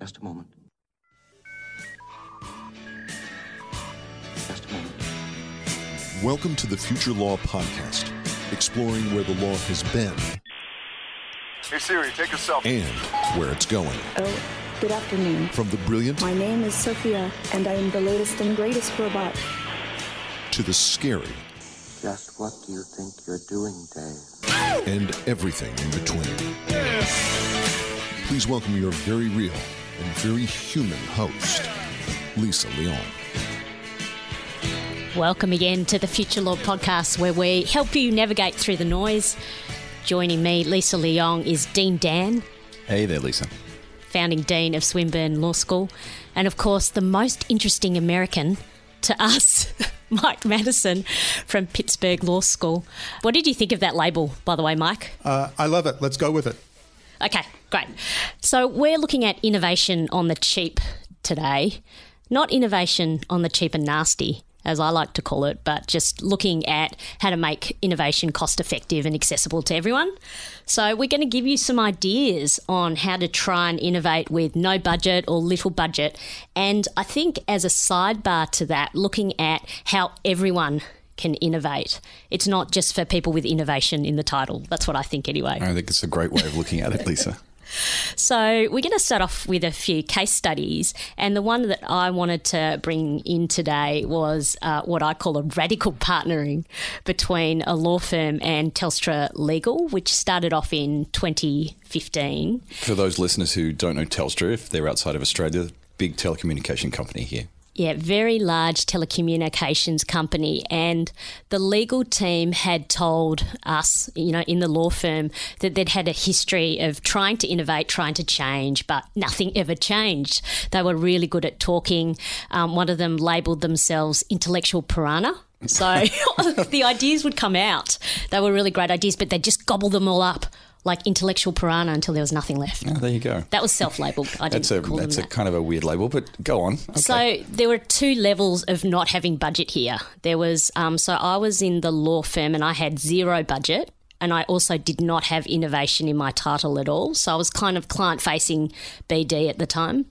Just a moment. Just a moment. Welcome to the Future Law Podcast, exploring where the law has been Hey Siri, take a selfie. and where it's going. Oh, good afternoon. From the brilliant My name is Sophia, and I am the latest and greatest robot. to the scary Just what do you think you're doing, Dave? And everything in between. Please welcome your very real and very human host, Lisa Leong. Welcome again to the Future Law podcast, where we help you navigate through the noise. Joining me, Lisa Leong, is Dean Dan, Hey there, Lisa. founding dean of Swinburne Law School, and of course, the most interesting American to us, Mike Madison from Pittsburgh Law School. What did you think of that label, by the way, Mike? Uh, I love it. Let's go with it. Okay, great. So we're looking at innovation on the cheap today, not innovation on the cheap and nasty, as I like to call it, but just looking at how to make innovation cost effective and accessible to everyone. So we're going to give you some ideas on how to try and innovate with no budget or little budget. And I think as a sidebar to that, looking at how everyone can innovate. It's not just for people with innovation in the title. That's what I think anyway. I think it's a great way of looking at it, Lisa. So, we're going to start off with a few case studies. And the one that I wanted to bring in today was uh, what I call a radical partnering between a law firm and Telstra Legal, which started off in 2015. For those listeners who don't know Telstra, if they're outside of Australia, big telecommunication company here. Yeah, very large telecommunications company. And the legal team had told us, you know, in the law firm, that they'd had a history of trying to innovate, trying to change, but nothing ever changed. They were really good at talking. Um, one of them labelled themselves intellectual piranha. So the ideas would come out. They were really great ideas, but they'd just gobble them all up like intellectual piranha until there was nothing left. Oh, there you go. That was self-labelled. I didn't That's a call them that's a that. kind of a weird label, but go on. Okay. So there were two levels of not having budget here. There was um, so I was in the law firm and I had zero budget, and I also did not have innovation in my title at all. So I was kind of client facing BD at the time,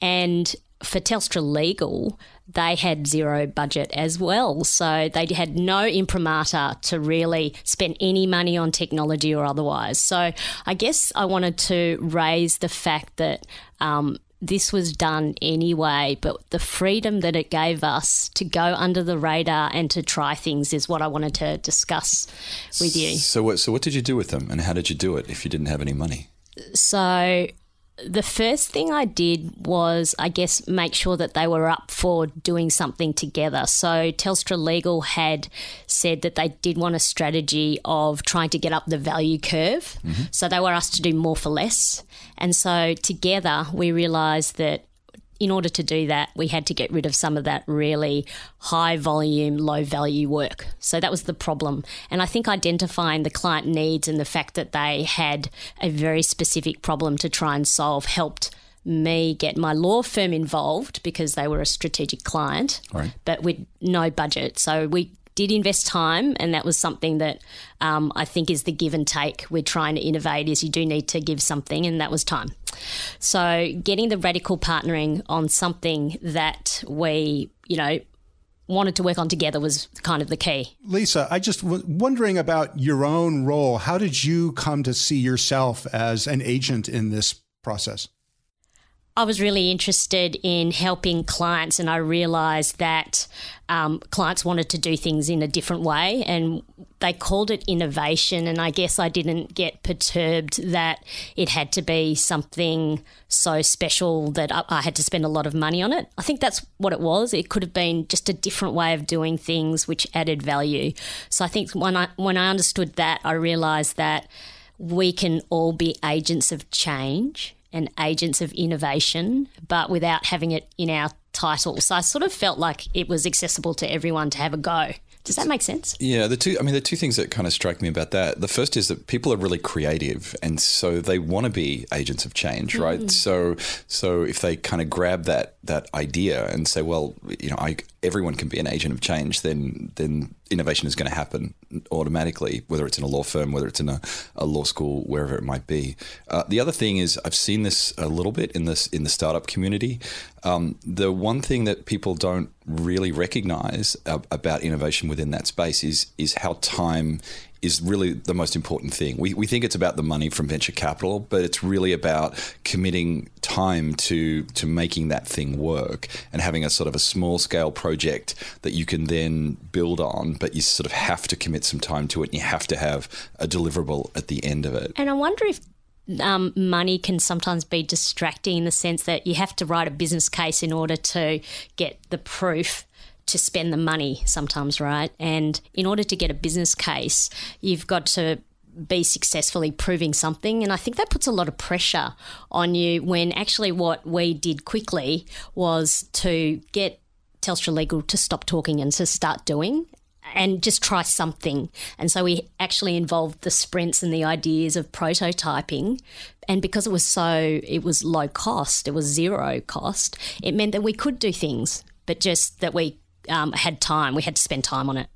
and for Telstra Legal. They had zero budget as well. So they had no imprimatur to really spend any money on technology or otherwise. So I guess I wanted to raise the fact that um, this was done anyway, but the freedom that it gave us to go under the radar and to try things is what I wanted to discuss with you. So what so what did you do with them, and how did you do it if you didn't have any money? So the first thing I did was, I guess, make sure that they were up for doing something together. So Telstra Legal had said that they did want a strategy of trying to get up the value curve. Mm-hmm. So they were asked to do more for less. And so together we realised that in order to do that, we had to get rid of some of that really high volume, low value work. So that was the problem. And I think identifying the client needs and the fact that they had a very specific problem to try and solve helped me get my law firm involved because they were a strategic client, Right. but with no budget. So we did invest time, and that was something that um, I think is the give and take. We're trying to innovate is you do need to give something, and that was time. So getting the radical partnering on something that we, you know, wanted to work on together was kind of the key. Lisa, I just was wondering about your own role. How did you come to see yourself as an agent in this process? I was really interested in helping clients, and I realised that um, clients wanted to do things in a different way, and they called it innovation. And I guess I didn't get perturbed that it had to be something so special that I, I had to spend a lot of money on it. I think that's what it was. It could have been just a different way of doing things, which added value. So I think when I when I understood that, I realised that we can all be agents of change and agents of innovation, but without having it in our title. So I sort of felt like it was accessible to everyone to have a go. Does that make sense? Yeah, the two. I mean, the two things that kind of strike me about that. The first is that people are really creative, and so they want to be agents of change, right? Mm. So, so if they kind of grab that that idea and say, well, you know, I everyone can be an agent of change, then then innovation is going to happen automatically, whether it's in a law firm, whether it's in a, a law school, wherever it might be. Uh, the other thing is I've seen this a little bit in this in the startup community. Um, the one thing that people don't really recognize uh, about innovation within that space is is how time is really the most important thing. We, we think it's about the money from venture capital, but it's really about committing time to to making that thing work and having a sort of a small scale project that you can then build on, but you sort of have to commit some time to it and you have to have a deliverable at the end of it. And I wonder if um, money can sometimes be distracting in the sense that you have to write a business case in order to get the proof to spend the money sometimes, right? And in order to get a business case, you've got to be successfully proving something. And I think that puts a lot of pressure on you when actually what we did quickly was to get Telstra Legal to stop talking and to start doing and just try something. And so we actually involved the sprints and the ideas of prototyping. And because it was so, it was low cost, it was zero cost, it meant that we could do things, but just that we um, had time. We had to spend time on it.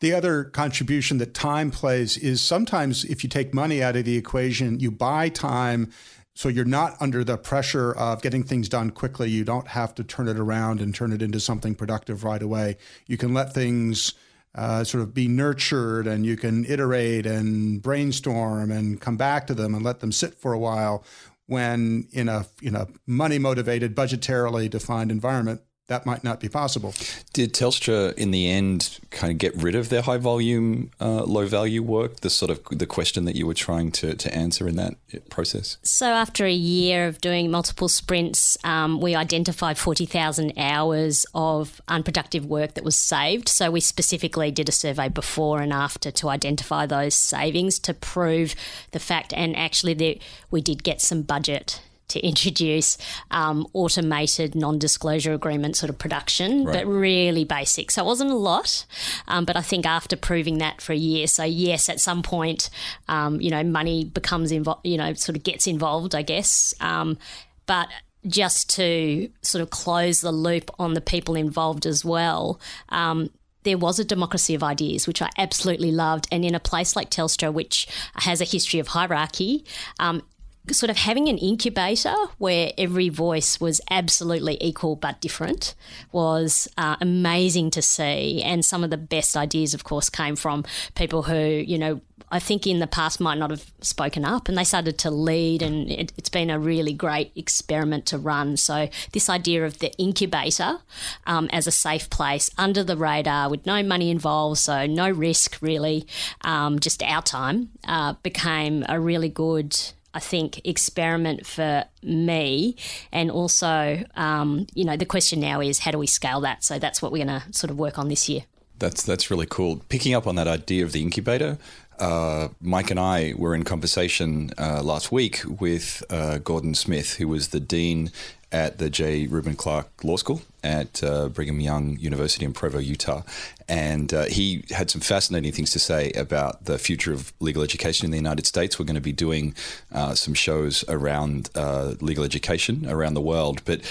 The other contribution that time plays is sometimes if you take money out of the equation, you buy time so you're not under the pressure of getting things done quickly. You don't have to turn it around and turn it into something productive right away. You can let things uh, sort of be nurtured and you can iterate and brainstorm and come back to them and let them sit for a while when in a in a money motivated budgetarily defined environment that might not be possible. Did Telstra, in the end, kind of get rid of their high volume, uh, low value work? The sort of the question that you were trying to, to answer in that process. So, after a year of doing multiple sprints, um, we identified forty thousand hours of unproductive work that was saved. So, we specifically did a survey before and after to identify those savings to prove the fact. And actually, we did get some budget to introduce um, automated non-disclosure agreement sort of production, right. but really basic. So it wasn't a lot, um, but I think after proving that for a year, so yes, at some point, um, you know, money becomes involved, you know, sort of gets involved, I guess, um, but just to sort of close the loop on the people involved as well um, there was a democracy of ideas, which I absolutely loved. And in a place like Telstra, which has a history of hierarchy, um, sort of having an incubator where every voice was absolutely equal but different was uh, amazing to see. And some of the best ideas, of course, came from people who, you know, I think in the past might not have spoken up and they started to lead, and it, has been a really great experiment to run. So, this idea of the incubator um, as a safe place under the radar with no money involved, so no risk really, um, just our time, uh, became a really good I think, experiment for me. And also, um, you know, the question now is how do we scale that? So that's what we're going to sort of work on this year. That's that's really cool. Picking up on that idea of the incubator, uh, Mike and I were in conversation uh, last week with uh, Gordon Smith, who was the dean at the J. Reuben Clark Law School at uh, Brigham Young University in Provo, Utah. And uh, he had some fascinating things to say about the future of legal education in the United States. We're going to be doing uh, some shows around uh, legal education around the world. But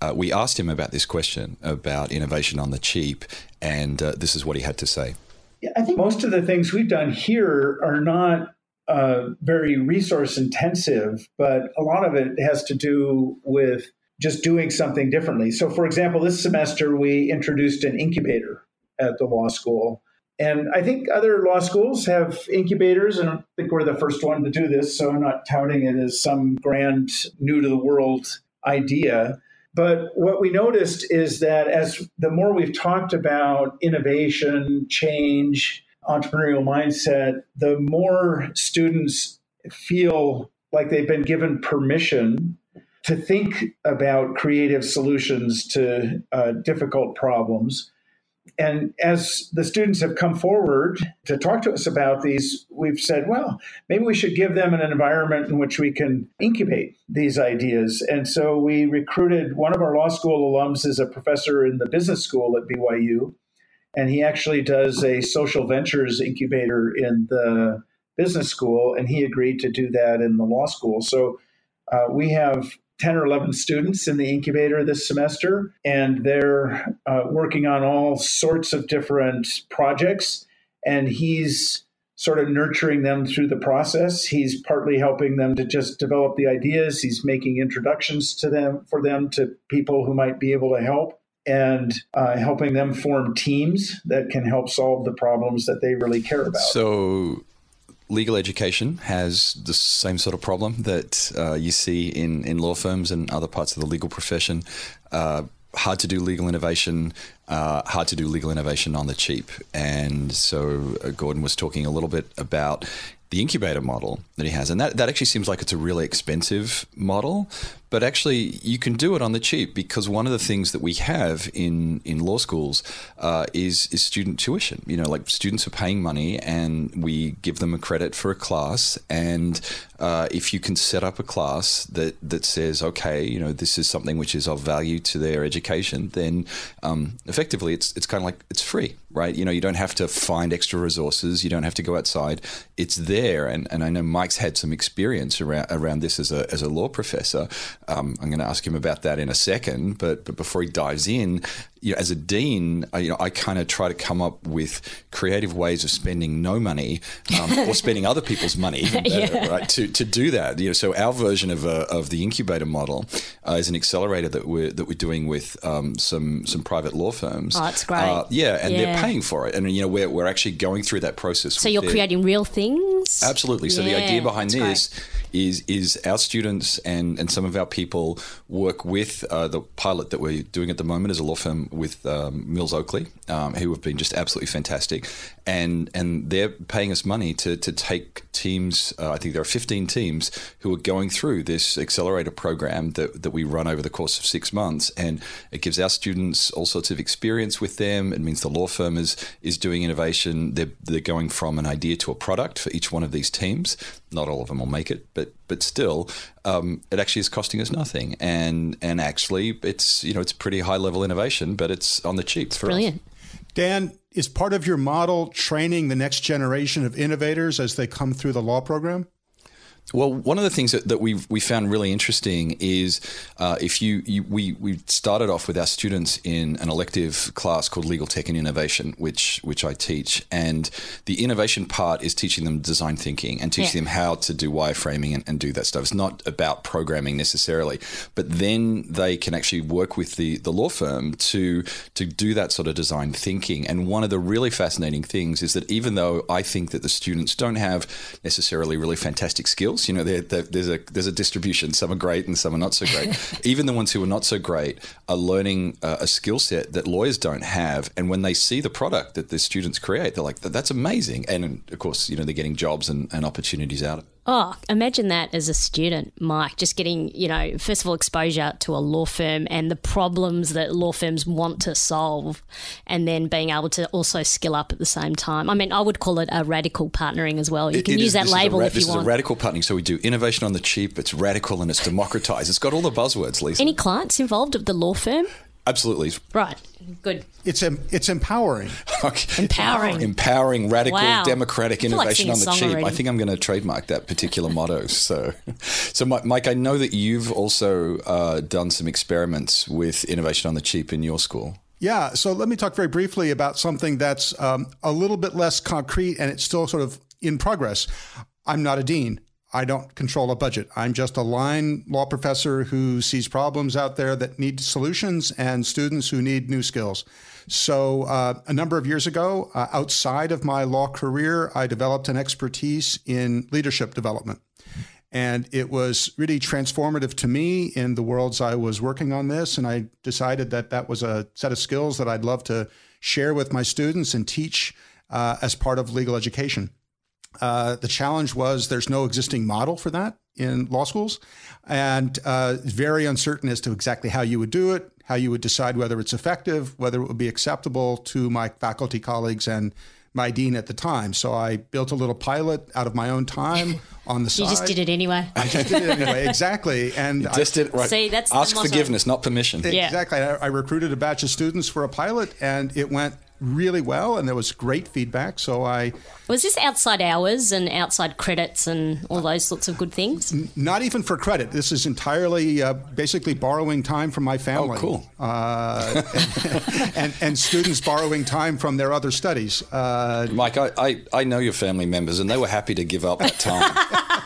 uh, we asked him about this question about innovation on the cheap, and uh, this is what he had to say. Yeah, I think most of the things we've done here are not very resource intensive, but a lot of it has to do with just doing something differently. So, for example, this semester we introduced an incubator at the law school. And I think other law schools have incubators, and I think we're the first one to do this. So I'm not touting it as some grand, new to the world idea. But what we noticed is that as the more we've talked about innovation, change, entrepreneurial mindset, the more students feel like they've been given permission to think about creative solutions to uh, difficult problems. And as the students have come forward to talk to us about these, we've said, well, maybe we should give them an environment in which we can incubate these ideas. And so we recruited one of our law school alums is a professor in the business school at BYU. And he actually does a social ventures incubator in the business school. And he agreed to do that in the law school. So uh, we have 10 or 11 students in the incubator this semester, and they're uh, working on all sorts of different projects. And he's sort of nurturing them through the process. He's partly helping them to just develop the ideas. He's making introductions to them for them to people who might be able to help and uh, helping them form teams that can help solve the problems that they really care about. So, legal education has the same sort of problem that uh, you see in, in law firms and other parts of the legal profession. Uh, hard to do legal innovation, uh, hard to do legal innovation on the cheap. And so uh, Gordon was talking a little bit about the incubator model that he has. And that, that actually seems like it's a really expensive model, but actually you can do it on the cheap because one of the things that we have in, in law schools uh, is, is student tuition. You know, like students are paying money and we give them a credit for a class. And uh, if you can set up a class that, that says, okay, you know, this is something which is of value to their education, then um, effectively it's, it's kind of like it's free, right? You know, you don't have to find extra resources. You don't have to go outside. It's there and, and I know Mike's had some experience around around this as a as a law professor. Um, I'm going to ask him about that in a second, but but before he dives in, you know, as a dean, I, you know, I kind of try to come up with creative ways of spending no money um, or spending other people's money, better, yeah. right? To, to do that, you know, so our version of a, of the incubator model uh, is an accelerator that we're that we're doing with um, some some private law firms. Oh, that's great. Uh, yeah, and yeah. they're paying for it, and you know, we're we're actually going through that process. So you're creating real things. Absolutely. So yeah, the idea behind this. Great is is our students and, and some of our people work with uh, the pilot that we're doing at the moment as a law firm with um, Mills Oakley, um, who have been just absolutely fantastic, and and they're paying us money to to take teams. Uh, I think there are 15 teams who are going through this accelerator program that that we run over the course of six months, and it gives our students all sorts of experience with them. It means the law firm is is doing innovation. They're they're going from an idea to a product for each one of these teams. Not all of them will make it, but but but still, um, it actually is costing us nothing. And and actually, it's you know it's pretty high level innovation, but it's on the cheap for Brilliant. us. Dan, is part of your model training the next generation of innovators as they come through the law program? Well, one of the things that, that we we found really interesting is uh, if you, you, we we started off with our students in an elective class called Legal Tech and Innovation, which which I teach, and the innovation part is teaching them design thinking and teaching yeah. them how to do wireframing and, and do that stuff. It's not about programming necessarily, but then they can actually work with the the law firm to to do that sort of design thinking. And one of the really fascinating things is that even though I think that the students don't have necessarily really fantastic skills You know, they're, they're, there's a there's a distribution. Some are great and some are not so great. Even the ones who are not so great are learning uh, a skill set that lawyers don't have. And when they see the product that the students create, they're like, "That's amazing!" And of course, you know, they're getting jobs and, and opportunities out of it. Oh, imagine that as a student, Mike, just getting, you know, first of all, exposure to a law firm and the problems that law firms want to solve, and then being able to also skill up at the same time. I mean, I would call it a radical partnering as well. You it, can it use is, that label ra- if you want. This is a radical partnering. So we do innovation on the cheap, it's radical and it's democratized. It's got all the buzzwords, Lisa. Any clients involved of the law firm? Absolutely. Right. Good. It's it's empowering. Okay. Empowering. Empowering, radical, Wow. democratic I feel like innovation on the singing a song cheap. I think I'm going to trademark that particular motto. So, so Mike, I know that you've also uh, done some experiments with innovation on the cheap in your school. Yeah, so let me talk very briefly about something that's um, a little bit less concrete and it's still sort of in progress. I'm not a dean. I don't control a budget. I'm just a line law professor who sees problems out there that need solutions and students who need new skills. So, uh, a number of years ago, uh, outside of my law career, I developed an expertise in leadership development. And it was really transformative to me in the worlds I was working on this. And I decided that that was a set of skills that I'd love to share with my students and teach uh, as part of legal education. Uh, the challenge was there's no existing model for that in law schools, and uh, very uncertain as to exactly how you would do it, how you would decide whether it's effective, whether it would be acceptable to my faculty colleagues and my dean at the time. So I built a little pilot out of my own time on the side. You just did it anyway. I just did it anyway, exactly. And I- Just did it right. See, that's Ask forgiveness, not permission. Yeah. Exactly. I, I recruited a batch of students for a pilot, and it went really well, and there was great feedback. So I Was this outside hours and outside credits and all those sorts of good things? not even for credit. This is entirely uh, basically borrowing time from my family. Oh, cool. Uh, and, and, and students borrowing time from their other studies. Uh, Mike, I, I, I know your family members, and they were happy to give up that time.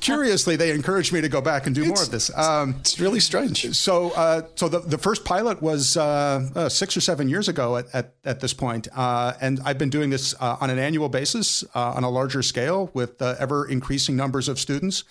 curiously, they encouraged me to go back and do more of this. Um, it's really strange. So, uh, so the, the first pilot was uh, uh, six or seven years ago at, at, at this point. Uh, and I've been doing this uh, on an annual basis uh, on a larger scale with ever increasing numbers of students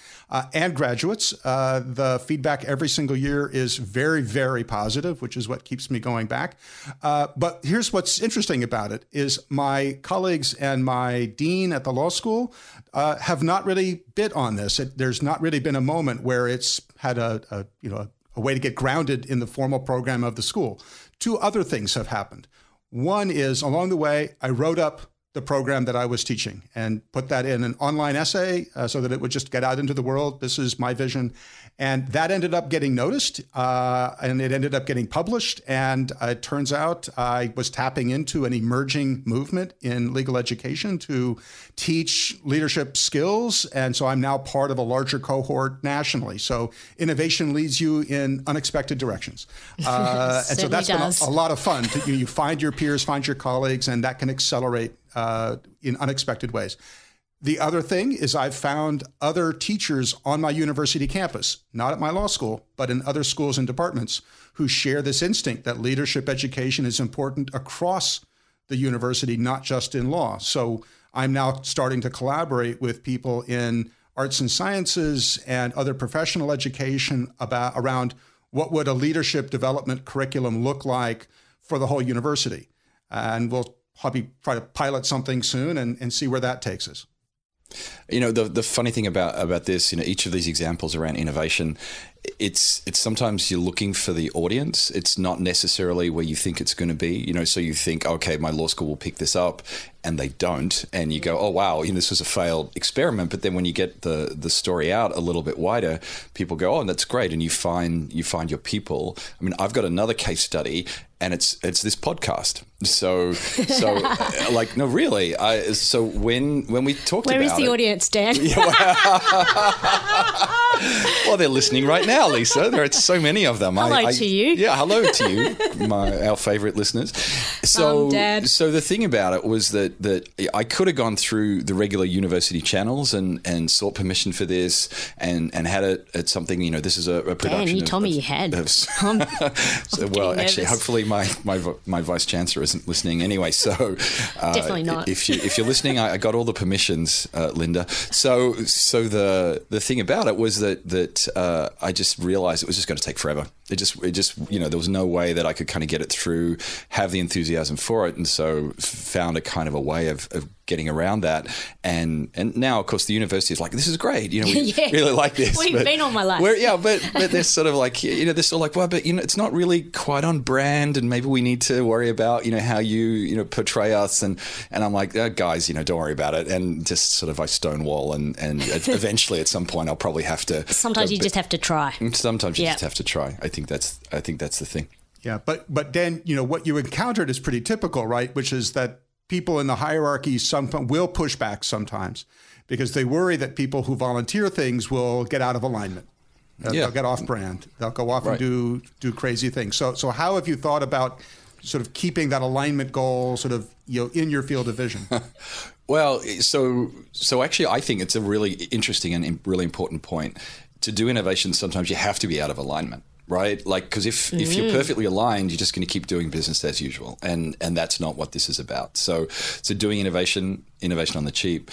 and graduates. the feedback every single year is very, very positive, which is what keeps me going back. but here's what's interesting about it is my colleagues and my dean at the law school have not really bit on this. It, there's not really been a moment where it's had a, a you know a way to get grounded in the formal program of the school. Two other things have happened. One is along the way, I wrote up the program that I was teaching and put that in an online essay uh, so that it would just get out into the world. This is my vision. And that ended up getting noticed uh, and it ended up getting published. And uh, it turns out I was tapping into an emerging movement in legal education to teach leadership skills. And so I'm now part of a larger cohort nationally. So innovation leads you in unexpected directions. Uh, and so that's does. been a, a, lot of fun. To, you, you find your peers, find your colleagues, and that can accelerate uh, in unexpected ways. The other thing is I've found other teachers on my university campus, not at my law school, but in other schools and departments, who share this instinct that leadership education is important across the university, not just in law. So I'm now starting to collaborate with people in arts and sciences and other professional education about around what would a leadership development curriculum look like for the whole university. And we'll probably try to pilot something soon and, and see where that takes us. You know, the the funny thing about about this, you know, each of these examples around innovation, it's it's sometimes you're looking for the audience. It's not necessarily where you think it's going to be. You know, so you think, okay, my law school will pick this up, and they don't, and you go, oh wow, you know, this was a failed experiment. But then when you get the the story out a little bit wider, people go, oh, that's great, and you find you find your people. I mean, I've got another case study, and it's it's this podcast. So so like no, really. I, so when when we talked Where about is the it, audience, Dan? Well, they're listening right now, Lisa. There are so many of them. Hello I, I, to you. Yeah, hello to you, my our favorite listeners. So, so the thing about it was that that I could have gone through the regular university channels and and sought permission for this and and had it at something. You know, this is a, a production. Dan, you of, told me you had. Of, so, well, actually, hopefully my, my my vice chancellor isn't listening anyway. So uh, definitely not. If you if you're listening, I, I got all the permissions, uh, Linda. So so the the thing about it was that that uh, I just realized it was just going to take forever. It just it just you know there was no way that I could kind of get it through, have the enthusiasm for it, and so found a kind of a way of, of getting around that. And and now, of course, the university is like, this is great. You know, we yeah. really like this. We've been all my life. yeah, but but they're sort of like, you know, they're sort of like, well, but you know, it's not really quite on brand, and maybe we need to worry about, you know, how you you know portray us. And and I'm like, oh, guys, you know, don't worry about it. And just sort of I stonewall, and and eventually at some point I'll probably have to. Sometimes you just have to try. Mm, sometimes you just have to try. I think that's I think that's the thing. Yeah, but but then you know what you encountered is pretty typical, right? Which is that people in the hierarchy some will push back sometimes because they worry that people who volunteer things will get out of alignment. Uh, yeah. They'll get off brand. They'll go off right. and do do crazy things. So so how have you thought about sort of keeping that alignment goal sort of you know in your field of vision? well, so so actually I think it's a really interesting and really important point. To do innovation sometimes you have to be out of alignment right? Like, because if, mm-hmm. if you're mm-hmm. perfectly aligned, you're just going to keep doing business as usual, and and that's not what this is about. So, so doing innovation, innovation on the cheap,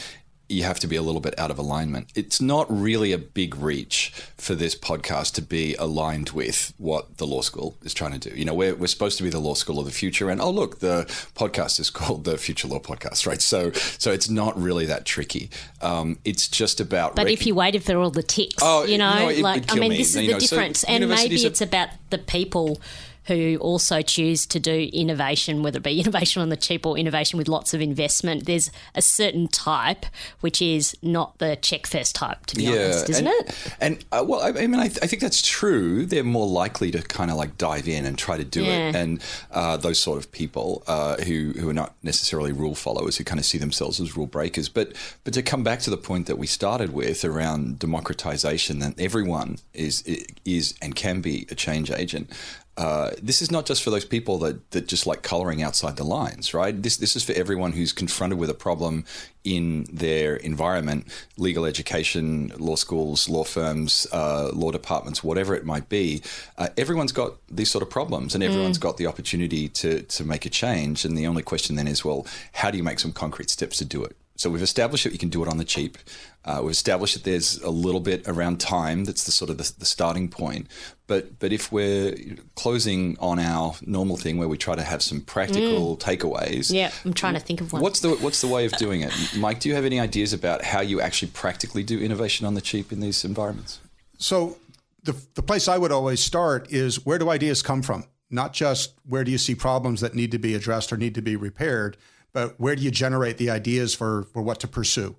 you have to be a little bit out of alignment. It's not really a big reach for this podcast to be aligned with what the law school is trying to do. You know, we're, we're supposed to be the law school of the future, and oh look, the podcast is called the Future Law Podcast, right? So, so it's not really that tricky. Um, it's just about. But rec- if you waited for all the ticks, oh, you know, it, like I mean, me. this is you the know, difference, so and maybe it's about the people who also choose to do innovation, whether it be innovation on the cheap or innovation with lots of investment, there's a certain type which is not the check first type, to be honest, isn't and, it? And uh, well, I, I mean, I, th- I think that's true. They're more likely to kind of like dive in and try to do Yeah. it, and uh, those sort of people uh, who who are not necessarily rule followers, who kind of see themselves as rule breakers. But but to come back to the point that we started with around democratization, that everyone is is and can be a change agent. Uh, this is not just for those people that, that just like coloring outside the lines, right? This this is for everyone who's confronted with a problem in their environment, legal education, law schools, law firms, uh, law departments, whatever it might be. Uh, everyone's got these sort of problems, and everyone's got the opportunity to to make a change. And the only question then is, well, how do you make some concrete steps to do it? So we've established that you can do it on the cheap. Uh, we've established that there's a little bit around time. That's the sort of the, the starting point. But but if we're closing on our normal thing where we try to have some practical takeaways, Yeah, I'm trying to think of one. What's the what's the way of doing it, Mike? Do you have any ideas about how you actually practically do innovation on the cheap in these environments? So the the place I would always start is where do ideas come from? Not just where do you see problems that need to be addressed or need to be repaired, but where do you generate the ideas for for what to pursue?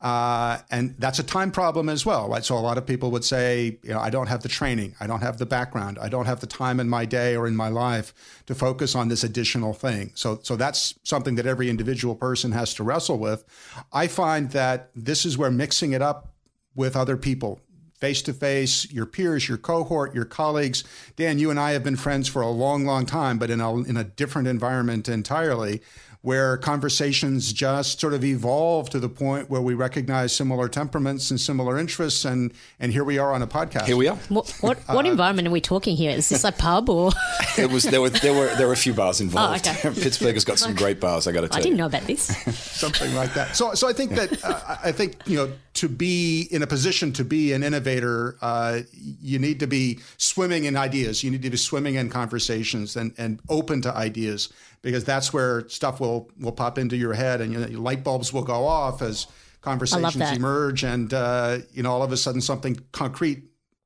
Uh, and that's a time problem as well. Right? So a lot of people would say, you know, I don't have the training, I don't have the background, I don't have the time in my day or in my life to focus on this additional thing. So so that's something that every individual person has to wrestle with. I find that this is where mixing it up with other people face to face, your peers, your cohort, your colleagues. Dan, you and I have been friends for a long, long time, but in a, in a different environment entirely, where conversations just sort of evolve to the point where we recognize similar temperaments and similar interests. And, and here we are on a podcast. Here we are. What what, Uh, environment are we talking here? Is this a pub or? It was there were there were there were a few bars involved. Oh, okay. Pittsburgh has got some great bars. I got to tell you. I didn't know about this. something like that. So, so I think that uh, I think you know to be in a position to be an innovator, uh, you need to be swimming in ideas. You need to be swimming in conversations and and open to ideas because that's where stuff will will pop into your head and you know, light bulbs will go off as conversations emerge and uh, you know all of a sudden something concrete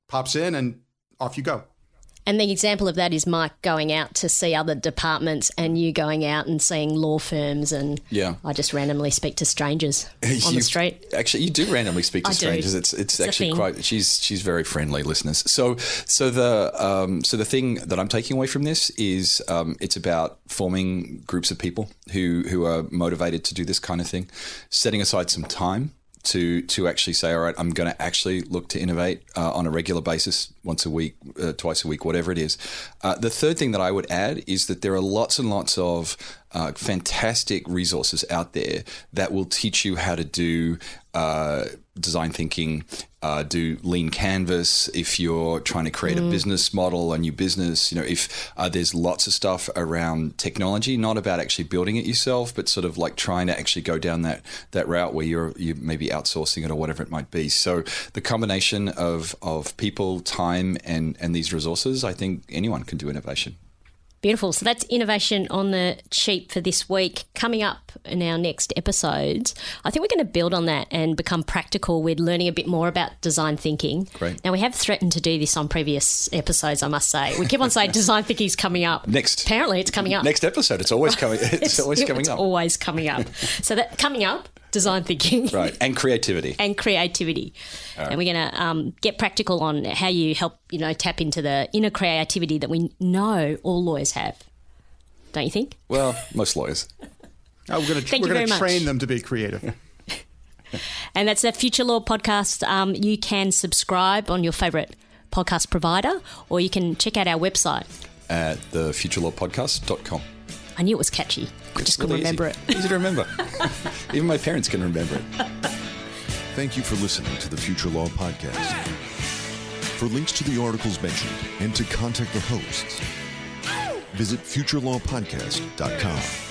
pops in and off you go. And the example of that is Mike going out to see other departments and you going out and seeing law firms and Yeah. I just randomly speak to strangers on the street. Actually, you do randomly speak to I do. strangers. It's it's, It's actually quite. She's she's very friendly, listeners. So so the um, so the thing that I'm taking away from this is um, it's about forming groups of people who who are motivated to do this kind of thing, setting aside some time. To, to actually say, all right, I'm going to actually look to innovate uh, on a regular basis, once a week, uh, twice a week, whatever it is. Uh, the third thing that I would add is that there are lots and lots of uh, fantastic resources out there that will teach you how to do uh, design thinking, uh, do lean canvas. If you're trying to create a business model, a new business, you know, if uh, there's lots of stuff around technology, not about actually building it yourself, but sort of like trying to actually go down that that route where you're you maybe outsourcing it or whatever it might be. So the combination of of people, time, and and these resources, I think anyone can do innovation. Beautiful. So that's innovation on the cheap for this week. Coming up in our next episodes, I think we're going to build on that and become practical with learning a bit more about design thinking. Great. Now, we have threatened to do this on previous episodes, I must say. We keep on saying design thinking is coming up. Next. Apparently, it's coming up. Next episode, it's always coming. It's, always coming it's up. always coming up. So that coming up, design thinking. Right, and creativity. and creativity. And we're going to um, get practical on how you help, you know, tap into the inner creativity that we know all lawyers have. Don't you think? Well, most lawyers. Oh, we're going to Thank we're you going to train much. them to be creative. And that's the Future Law podcast. Um, you can subscribe on your favourite podcast provider, or you can check out our website. At thefuturelawpodcast.com. I knew it was catchy. I just couldn't Really remember easy. it. Easy to remember. Even my parents can remember it. Thank you for listening to the Future Law Podcast. For links to the articles mentioned and to contact the hosts, visit futurelawpodcast.com.